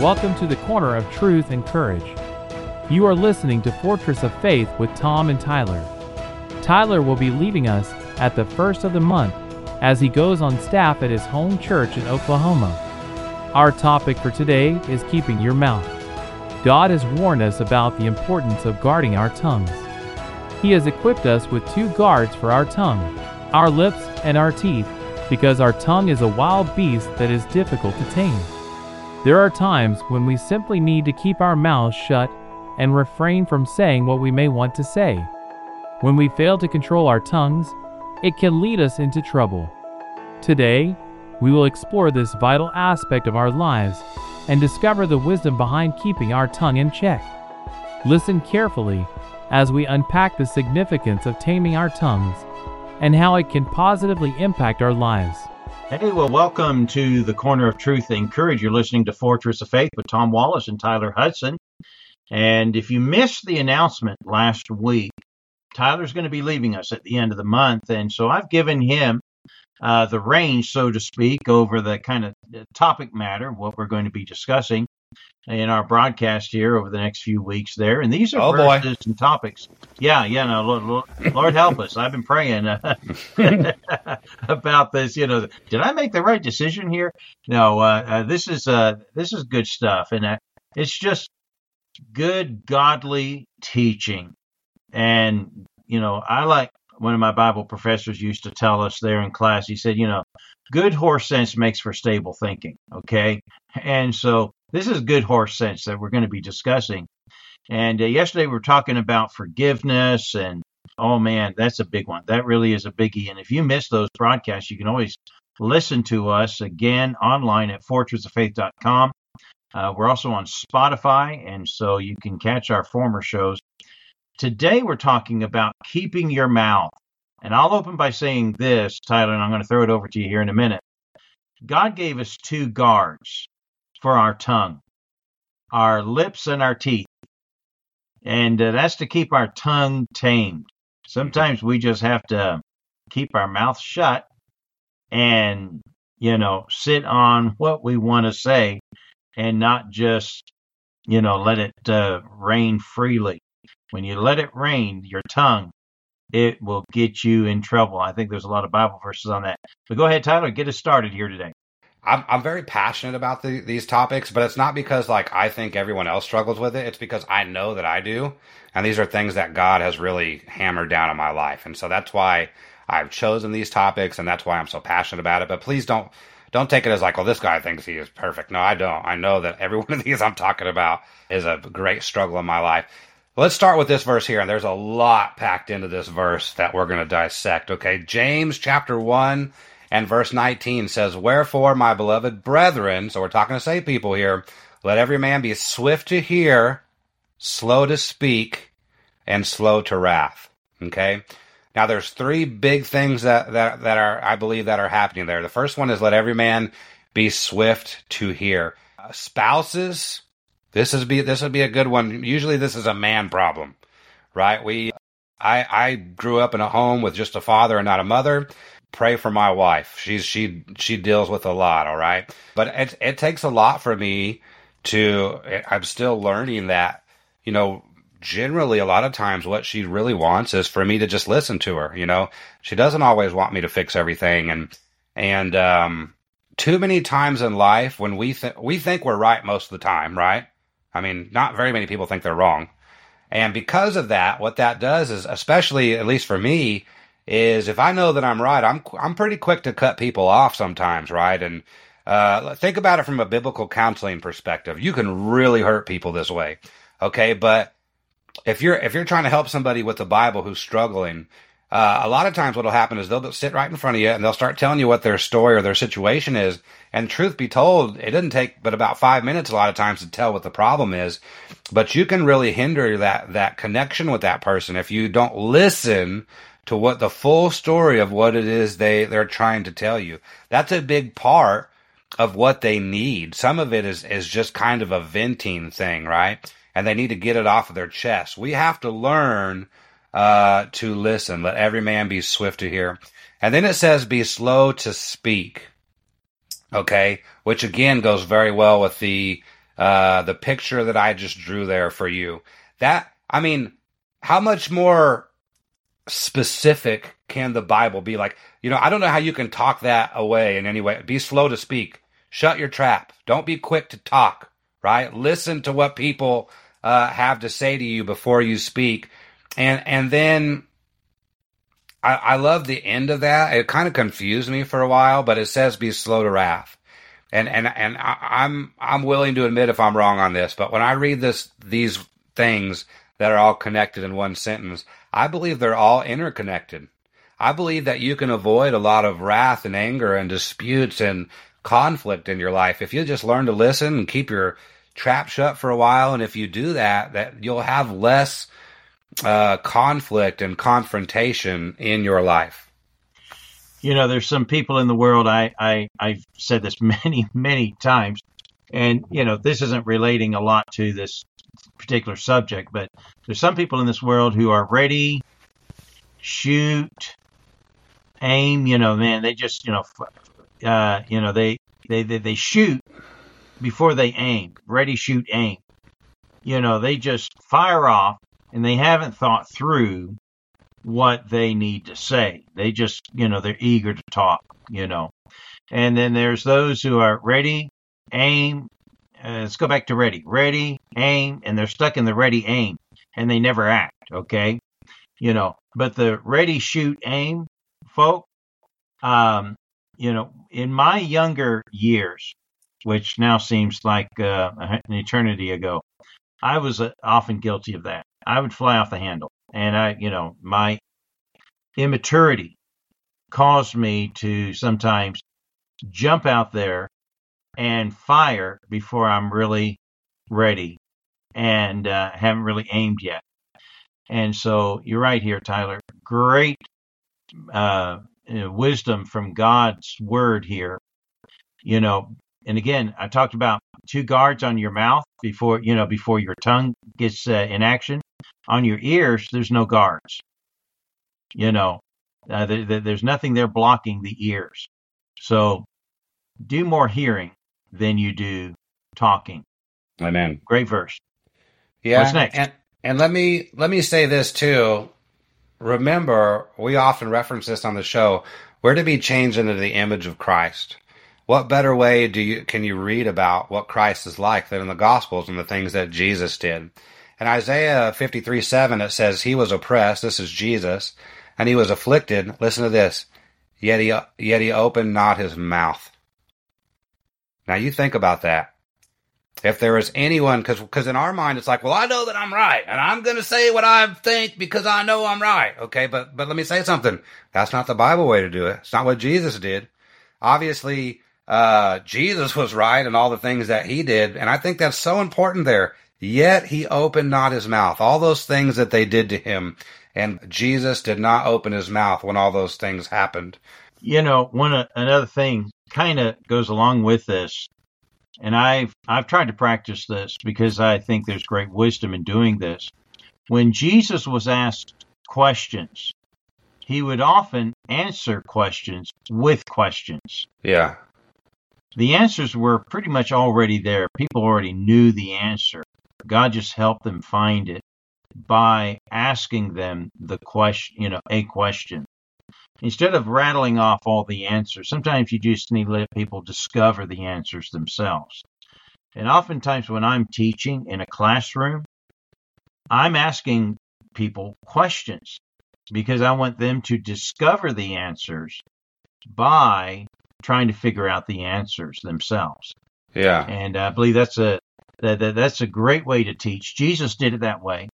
Welcome to the corner of truth and courage. You are listening to Fortress of Faith with Tom and Tyler. Tyler will be leaving us at the first of the month as he goes on staff at his home church in Oklahoma. Our topic for today is keeping your mouth. God has warned us about the importance of guarding our tongues. He has equipped us with two guards for our tongue, our lips and our teeth, because our tongue is a wild beast that is difficult to tame. There are times when we simply need to keep our mouths shut and refrain from saying what we may want to say. When we fail to control our tongues, it can lead us into trouble. Today, we will explore this vital aspect of our lives and discover the wisdom behind keeping our tongue in check. Listen carefully as we unpack the significance of taming our tongues and how it can positively impact our lives. Hey, well, welcome to the Corner of Truth and Courage. You're listening to Fortress of Faith with Tom Wallace and Tyler Hudson. And if you missed the announcement last week, Tyler's going to be leaving us at the end of the month. And so I've given him uh, the range, so to speak, over the kind of uh, topic matter, what we're going to be discussing in our broadcast here over the next few weeks there. And these are oh, verses and topics. Yeah, yeah, no, Lord, Lord help us. I've been praying uh, about this. You know, did I make the right decision here? No, uh, uh, this is uh, this is good stuff, and uh, it's just good godly teaching. And you know, I like one of my Bible professors used to tell us there in class. He said, you know, good horse sense makes for stable thinking. Okay, and so this is good horse sense that we're going to be discussing. And uh, yesterday we were talking about forgiveness, and oh man, that's a big one. That really is a biggie. And if you miss those broadcasts, you can always listen to us again online at fortressoffaith.com. Uh, we're also on Spotify, and so you can catch our former shows. Today we're talking about keeping your mouth. And I'll open by saying this, Tyler, and I'm going to throw it over to you here in a minute. God gave us two guards for our tongue, our lips and our teeth. And uh, that's to keep our tongue tamed. Sometimes we just have to keep our mouth shut and, you know, sit on what we want to say and not just, you know, let it uh, rain freely. When you let it rain, your tongue, it will get you in trouble. I think there's a lot of Bible verses on that. But go ahead, Tyler, get us started here today. I'm I'm very passionate about the, these topics, but it's not because like I think everyone else struggles with it. It's because I know that I do, and these are things that God has really hammered down in my life, and so that's why I've chosen these topics, and that's why I'm so passionate about it. But please don't don't take it as like, well, this guy thinks he is perfect. No, I don't. I know that every one of these I'm talking about is a great struggle in my life. Let's start with this verse here, and there's a lot packed into this verse that we're going to dissect. Okay, James chapter one and verse 19 says, Wherefore, my beloved brethren, so we're talking to saved people here, let every man be swift to hear, slow to speak, and slow to wrath. Okay? Now there's three big things that, that, that are, I believe, that are happening there. The first one is let every man be swift to hear. Uh, spouses, this is be this would be a good one. Usually this is a man problem, right? We I I grew up in a home with just a father and not a mother pray for my wife. She's she she deals with a lot, all right? But it it takes a lot for me to I'm still learning that, you know, generally a lot of times what she really wants is for me to just listen to her, you know. She doesn't always want me to fix everything and and um too many times in life when we think we think we're right most of the time, right? I mean, not very many people think they're wrong. And because of that, what that does is especially at least for me, is if I know that I'm right, I'm I'm pretty quick to cut people off sometimes, right? And uh, think about it from a biblical counseling perspective. You can really hurt people this way, okay? But if you're if you're trying to help somebody with the Bible who's struggling, uh, a lot of times what'll happen is they'll sit right in front of you and they'll start telling you what their story or their situation is. And truth be told, it doesn't take but about five minutes a lot of times to tell what the problem is. But you can really hinder that that connection with that person if you don't listen to what the full story of what it is they, they're trying to tell you. That's a big part of what they need. Some of it is, is just kind of a venting thing, right? And they need to get it off of their chest. We have to learn uh, to listen. Let every man be swift to hear. And then it says, be slow to speak. Okay. Which again goes very well with the, uh, the picture that I just drew there for you. That, I mean, how much more specific can the Bible be? Like, you know, I don't know how you can talk that away in any way. Be slow to speak. Shut your trap. Don't be quick to talk, right? Listen to what people uh, have to say to you before you speak. And, and then I, I love the end of that. It kind of confused me for a while, but it says be slow to wrath. And, and, and I, I'm, I'm willing to admit if I'm wrong on this, but when I read this, these things that are all connected in one sentence, I believe they're all interconnected. I believe that you can avoid a lot of wrath and anger and disputes and conflict in your life if you just learn to listen and keep your trap shut for a while. And if you do that, that you'll have less uh, conflict and confrontation in your life. You know, there's some people in the world. I, I I've said this many many times, and you know, this isn't relating a lot to this particular subject, but there's some people in this world who are ready, shoot, aim. You know, man, they just you know, uh, you know, they, they they they shoot before they aim. Ready, shoot, aim. You know, they just fire off, and they haven't thought through what they need to say. They just, you know, they're eager to talk. You know, and then there's those who are ready, aim, uh, let's go back to ready. Ready, aim, and they're stuck in the ready, aim, and they never act. Okay, you know. But the ready, shoot, aim, folk. Um, you know, in my younger years, which now seems like uh, an eternity ago, I was uh, often guilty of that. I would fly off the handle, and I, you know, my immaturity caused me to sometimes jump out there and fire before I'm really ready and uh, haven't really aimed yet. And so you're right here, Tyler. Great uh, wisdom from God's word here. You know, and again, I talked about two guards on your mouth before you know before your tongue gets uh, in action. On your ears, there's no guards. You know, uh, there's nothing there blocking the ears. So do more hearing than you do talking. Amen. Great verse. Yeah. What's next? And, and let me let me say this too. Remember, we often reference this on the show. We're to be changed into the image of Christ. What better way do you can you read about what Christ is like than in the Gospels and the things that Jesus did? In Isaiah 53 7, it says, He was oppressed, this is Jesus, and he was afflicted. Listen to this. Yet he, yet he opened not his mouth. Now you think about that. If there is anyone, because because in our mind it's like, well, I know that I'm right, and I'm going to say what I think because I know I'm right. Okay, but but let me say something. That's not the Bible way to do it. It's not what Jesus did. Obviously, uh, Jesus was right in all the things that he did, and I think that's so important there. Yet he opened not his mouth. All those things that they did to him, and Jesus did not open his mouth when all those things happened. You know, one another thing kind of goes along with this. And I've I've tried to practice this because I think there's great wisdom in doing this. When Jesus was asked questions, he would often answer questions with questions. Yeah. The answers were pretty much already there. People already knew the answer. God just helped them find it by asking them the question, you know, a question instead of rattling off all the answers, sometimes you just need to let people discover the answers themselves. And oftentimes, when I'm teaching in a classroom, I'm asking people questions because I want them to discover the answers by trying to figure out the answers themselves. Yeah. And I believe that's a that, that that's a great way to teach. Jesus did it that way,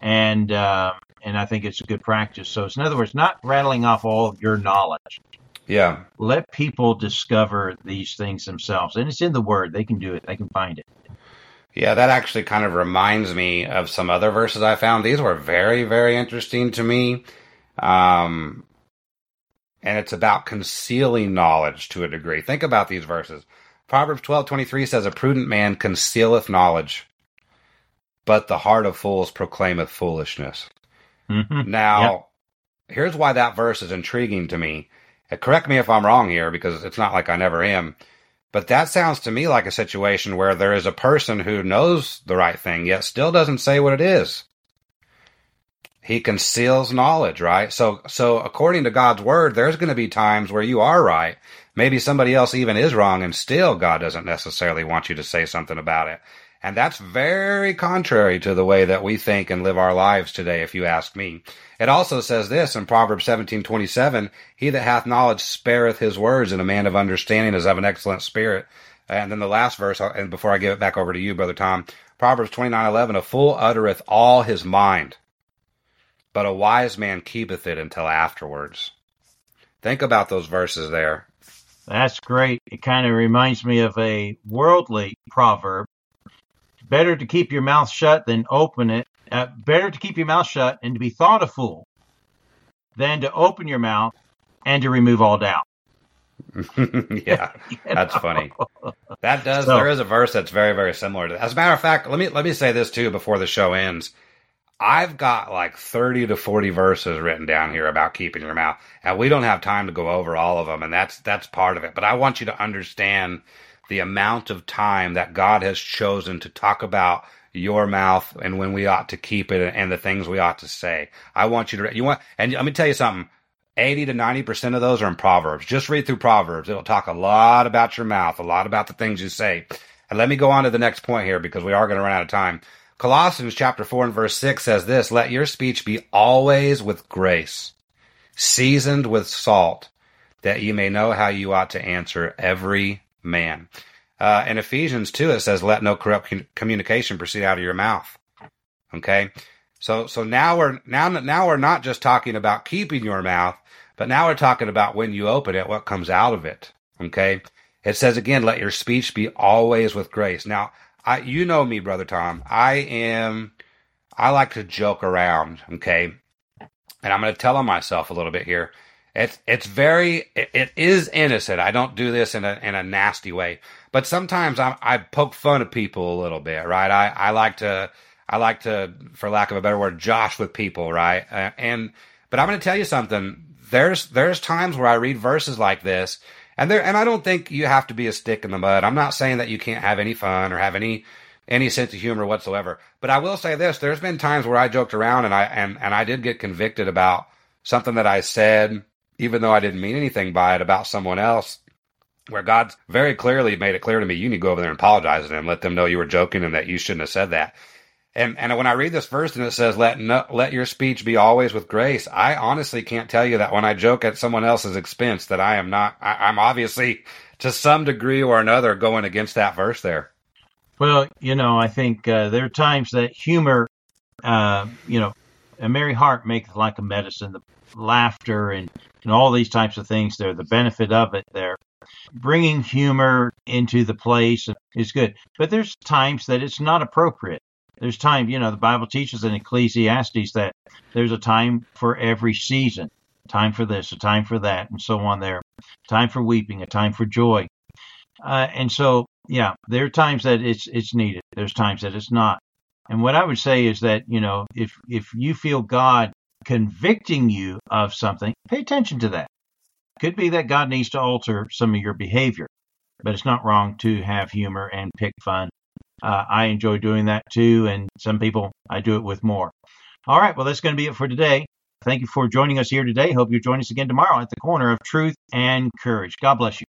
and uh, and I think it's a good practice. So, in other words, not rattling off all of your knowledge. Yeah. Let people discover these things themselves, and it's in the Word. They can do it. They can find it. Yeah, that actually kind of reminds me of some other verses I found. These were very, very interesting to me. Um, and it's about concealing knowledge to a degree. Think about these verses. Proverbs twelve twenty three says, A prudent man concealeth knowledge, but the heart of fools proclaimeth foolishness. Mm-hmm. Now, Yep. here's why that verse is intriguing to me. Uh, correct me if I'm wrong here, because it's not like I never am. But that sounds to me like a situation where there is a person who knows the right thing, yet still doesn't say what it is. He conceals knowledge, right? So, so according to God's word, there's going to be times where you are right. Maybe somebody else even is wrong and still God doesn't necessarily want you to say something about it. And that's very contrary to the way that we think and live our lives today, if you ask me. It also says this in Proverbs 17:27, "He that hath knowledge spareth his words, and a man of understanding is of an excellent spirit." And then the last verse, and before I give it back over to you, brother Tom, Proverbs 29:11, "A fool uttereth all his mind, but a wise man keepeth it until afterwards." Think about those verses there. That's great. It kind of reminds me of a worldly proverb Better to keep your mouth shut than open it. Uh, better to keep your mouth shut and to be thought a fool than to open your mouth and to remove all doubt. yeah, that's funny. That does. So, there is a verse that's very, very similar to. That. As a matter of fact, let me let me say this too before the show ends. I've got like thirty to forty verses written down here about keeping your mouth, and we don't have time to go over all of them, and that's that's part of it. But I want you to understand the amount of time that God has chosen to talk about your mouth and when we ought to keep it and the things we ought to say. I want you to, you want, and let me tell you something. 80 to 90% of those are in Proverbs. Just read through Proverbs. It'll talk a lot about your mouth, a lot about the things you say. And let me go on to the next point here because we are going to run out of time. Colossians chapter 4 and verse 6 says this, let your speech be always with grace, seasoned with salt, that you may know how you ought to answer every man. Uh, in Ephesians 2, it says, let no corrupt communication proceed out of your mouth. Okay. So, so now we're, now, now we're not just talking about keeping your mouth, but now we're talking about when you open it, what comes out of it. Okay. It says again, let your speech be always with grace. Now, I, you know me, brother Tom. I am, I like to joke around. Okay. And I'm going to tell on myself a little bit here. It's it's very it, it is innocent. I don't do this in a in a nasty way, but sometimes I I poke fun at people a little bit, right? I I like to I like to, for lack of a better word, josh with people, right? Uh, and but I'm going to tell you something. There's there's times where I read verses like this, and there and I don't think you have to be a stick in the mud. I'm not saying that you can't have any fun or have any any sense of humor whatsoever. But I will say this: there's been times where I joked around and I and and I did get convicted about something that I said even though I didn't mean anything by it about someone else, where God very clearly made it clear to me, you need to go over there and apologize to them, let them know you were joking and that you shouldn't have said that. And and when I read this verse and it says, "Let no, let your speech be always with grace," I honestly can't tell you that when I joke at someone else's expense, that I am not. I, I'm obviously to some degree or another going against that verse there. Well, you know, I think uh, there are times that humor, uh, you know, a merry heart maketh like a medicine. The laughter and, and all these types of things there, the benefit of it there. Bringing humor into the place is good. But there's times that it's not appropriate. There's time, you know, the Bible teaches in Ecclesiastes that there's a time for every season, time for this, a time for that, and so on there. Time for weeping, a time for joy. Uh, and so, yeah, there are times that it's it's needed. There's times that it's not. And what I would say is that, you know, if if you feel God convicting you of something, pay attention to that. Could be that God needs to alter some of your behavior, but it's not wrong to have humor and pick fun. Uh, I enjoy doing that too, and some people I do it with more. All right, well, that's going to be it for today. Thank you for joining us here today. Hope you join us again tomorrow at the corner of truth and courage. God bless you.